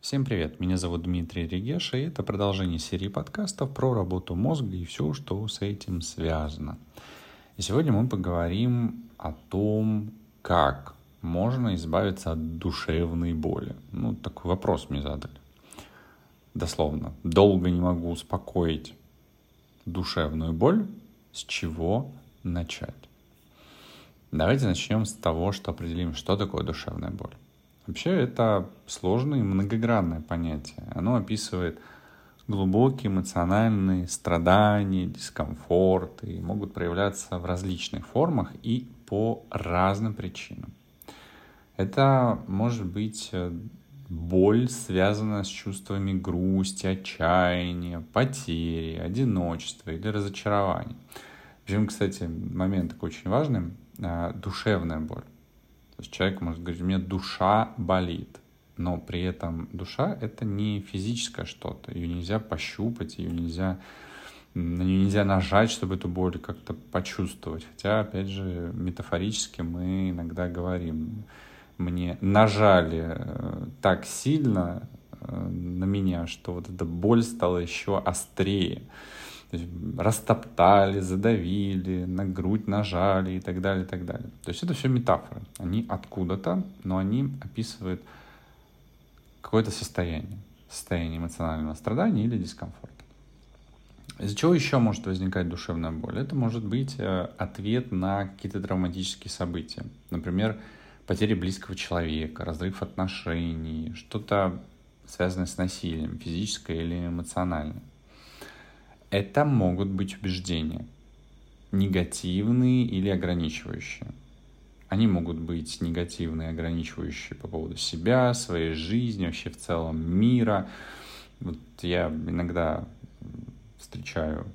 Всем привет, меня зовут Дмитрий Регеша, и это продолжение серии подкастов про работу мозга и все, что с этим связано. И сегодня мы поговорим о том, как можно избавиться от душевной боли. Ну, такой вопрос мне задали. Дословно. Долго не могу успокоить душевную боль. С чего начать? Давайте начнем с того, что определим, что такое душевная боль. Вообще это сложное и многогранное понятие. Оно описывает глубокие эмоциональные страдания, дискомфорт и могут проявляться в различных формах и по разным причинам. Это может быть э, боль, связанная с чувствами грусти, отчаяния, потери, одиночества или разочарования. Причем, кстати, момент такой очень важный, э, душевная боль. То есть человек может говорить, у меня душа болит, но при этом душа — это не физическое что-то, ее нельзя пощупать, ее нельзя, на нее нельзя нажать, чтобы эту боль как-то почувствовать. Хотя, опять же, метафорически мы иногда говорим, мне нажали э, так сильно э, на меня, что вот эта боль стала еще острее растоптали, задавили, на грудь нажали и так далее, и так далее. То есть это все метафоры. Они откуда-то, но они описывают какое-то состояние. Состояние эмоционального страдания или дискомфорта. Из-за чего еще может возникать душевная боль? Это может быть э, ответ на какие-то травматические события. Например, потеря близкого человека, разрыв отношений, что-то связанное с насилием, физическое или эмоциональное. Это могут быть убеждения, негативные или ограничивающие. Они могут быть негативные, ограничивающие по поводу себя, своей жизни, вообще в целом мира. Вот я иногда встречаю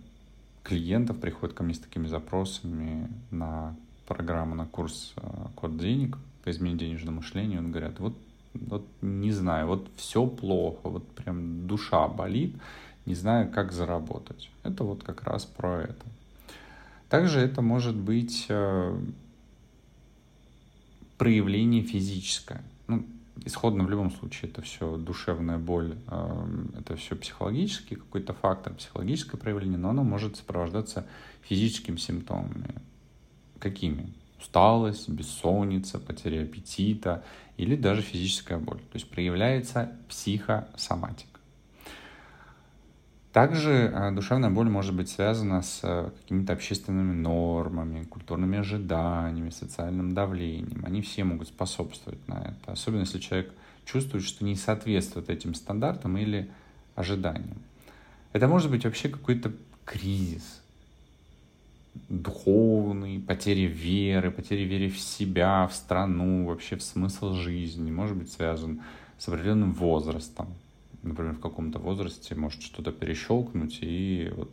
клиентов, приходят ко мне с такими запросами на программу, на курс э, «Код денег» по изменению денежного мышления. Он говорят, вот, вот не знаю, вот все плохо, вот прям душа болит, не знаю, как заработать. Это вот как раз про это. Также это может быть э, проявление физическое. Ну, исходно в любом случае это все душевная боль, э, это все психологический какой-то фактор, психологическое проявление, но оно может сопровождаться физическими симптомами. Какими? Усталость, бессонница, потеря аппетита или даже физическая боль. То есть проявляется психосоматика. Также э, душевная боль может быть связана с э, какими-то общественными нормами, культурными ожиданиями, социальным давлением. Они все могут способствовать на это. Особенно если человек чувствует, что не соответствует этим стандартам или ожиданиям. Это может быть вообще какой-то кризис, духовный, потеря веры, потеря веры в себя, в страну, вообще в смысл жизни. Может быть связан с определенным возрастом, например, в каком-то возрасте может что-то перещелкнуть и вот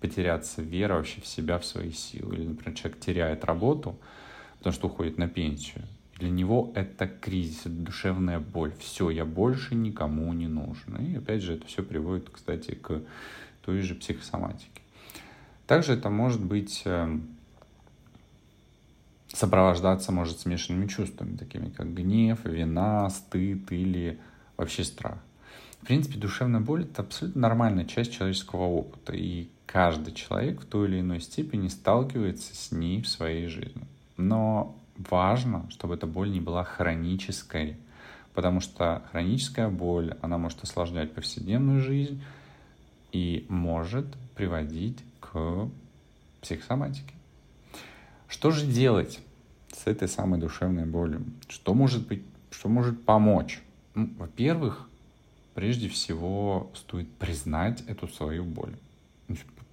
потеряться вера вообще в себя, в свои силы. Или, например, человек теряет работу, потому что уходит на пенсию. Для него это кризис, это душевная боль. Все, я больше никому не нужен. И опять же, это все приводит, кстати, к той же психосоматике. Также это может быть эм, сопровождаться может смешанными чувствами, такими как гнев, вина, стыд или вообще страх. В принципе, душевная боль — это абсолютно нормальная часть человеческого опыта, и каждый человек в той или иной степени сталкивается с ней в своей жизни. Но важно, чтобы эта боль не была хронической, потому что хроническая боль, она может осложнять повседневную жизнь и может приводить к психосоматике. Что же делать с этой самой душевной болью? Что может быть, что может помочь? Ну, во-первых, прежде всего стоит признать эту свою боль.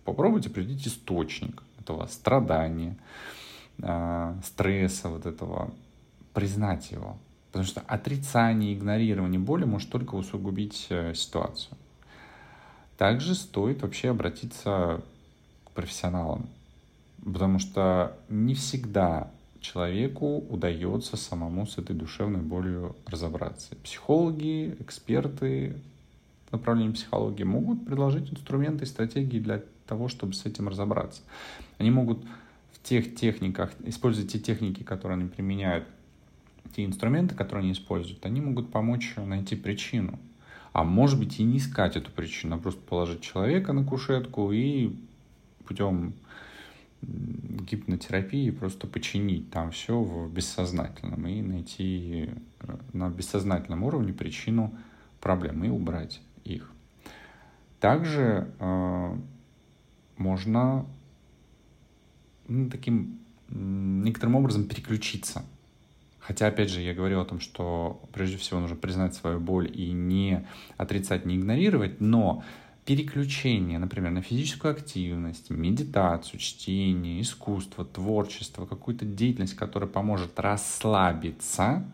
Попробуйте определить источник этого страдания, а, стресса вот этого, признать его. Потому что отрицание, игнорирование боли может только усугубить э, ситуацию. Также стоит вообще обратиться к профессионалам, потому что не всегда человеку удается самому с этой душевной болью разобраться. Психологи, эксперты в направлении психологии могут предложить инструменты и стратегии для того, чтобы с этим разобраться. Они могут в тех техниках, использовать те техники, которые они применяют те инструменты, которые они используют, они могут помочь найти причину. А может быть и не искать эту причину, а просто положить человека на кушетку и путем гипнотерапии просто починить там все в бессознательном и найти э, на бессознательном уровне причину проблем и убрать их. Также э, можно ну, таким некоторым образом переключиться. Хотя, опять же, я говорил о том, что прежде всего нужно признать свою боль и не отрицать, не игнорировать, но переключение, например, на физическую активность, медитацию, чтение, искусство, творчество, какую-то деятельность, которая поможет расслабиться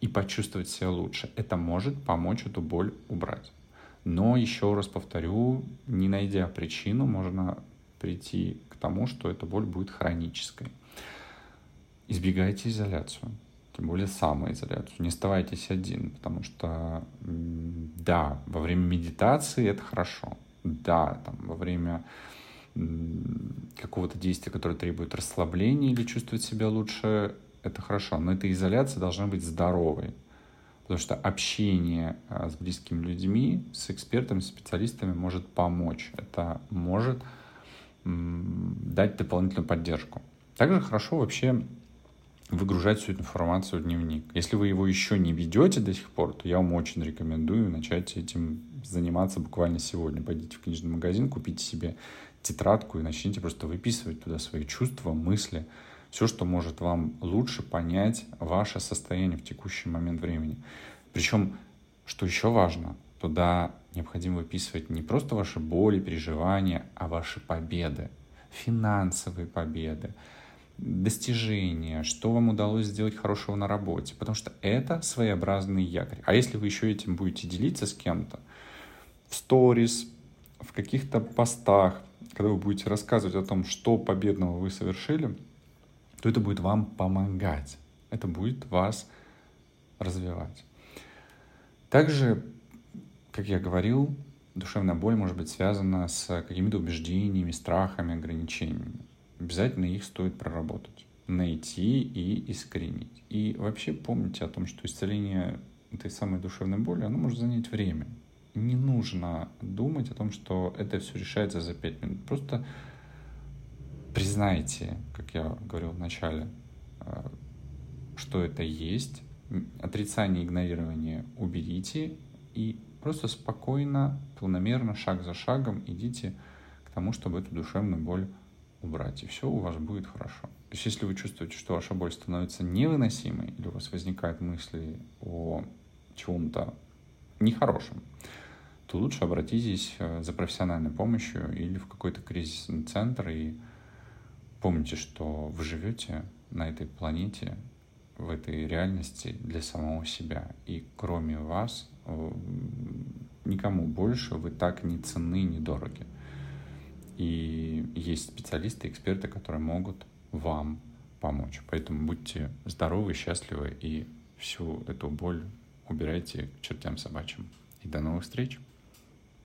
и почувствовать себя лучше, это может помочь эту боль убрать. Но еще раз повторю, не найдя причину, можно прийти к тому, что эта боль будет хронической. Избегайте изоляцию, тем более самоизоляцию. Не оставайтесь один, потому что, да, во время медитации это хорошо. Да, там, во время какого-то действия, которое требует расслабления или чувствовать себя лучше, это хорошо. Но эта изоляция должна быть здоровой. Потому что общение а, с близкими людьми, с экспертами, с специалистами может помочь. Это может дать дополнительную поддержку. Также хорошо вообще выгружать всю эту информацию в дневник. Если вы его еще не ведете до сих пор, то я вам очень рекомендую начать этим заниматься буквально сегодня. Пойдите в книжный магазин, купите себе тетрадку и начните просто выписывать туда свои чувства, мысли, все, что может вам лучше понять ваше состояние в текущий момент времени. Причем, что еще важно, туда необходимо выписывать не просто ваши боли, переживания, а ваши победы, финансовые победы, достижения, что вам удалось сделать хорошего на работе, потому что это своеобразный якорь. А если вы еще этим будете делиться с кем-то, в сторис, в каких-то постах, когда вы будете рассказывать о том, что победного вы совершили, то это будет вам помогать, это будет вас развивать. Также, как я говорил, душевная боль может быть связана с какими-то убеждениями, страхами, ограничениями. Обязательно их стоит проработать, найти и искоренить. И вообще помните о том, что исцеление этой самой душевной боли, оно может занять время. Не нужно думать о том, что это все решается за пять минут. Просто признайте, как я говорил в начале, э, что это есть, отрицание, игнорирование уберите и просто спокойно, планомерно, шаг за шагом идите к тому, чтобы эту душевную боль убрать, и все у вас будет хорошо. То есть если вы чувствуете, что ваша боль становится невыносимой, или у вас возникают мысли о чем-то нехорошем, то лучше обратитесь э, за профессиональной помощью или в какой-то кризисный центр и помните, что вы живете на этой планете, в этой реальности для самого себя. И кроме вас э, никому больше вы так не ценны, не дороги. И есть специалисты, эксперты, которые могут вам помочь. Поэтому будьте здоровы, счастливы и всю эту боль убирайте к чертям собачьим. И до новых встреч!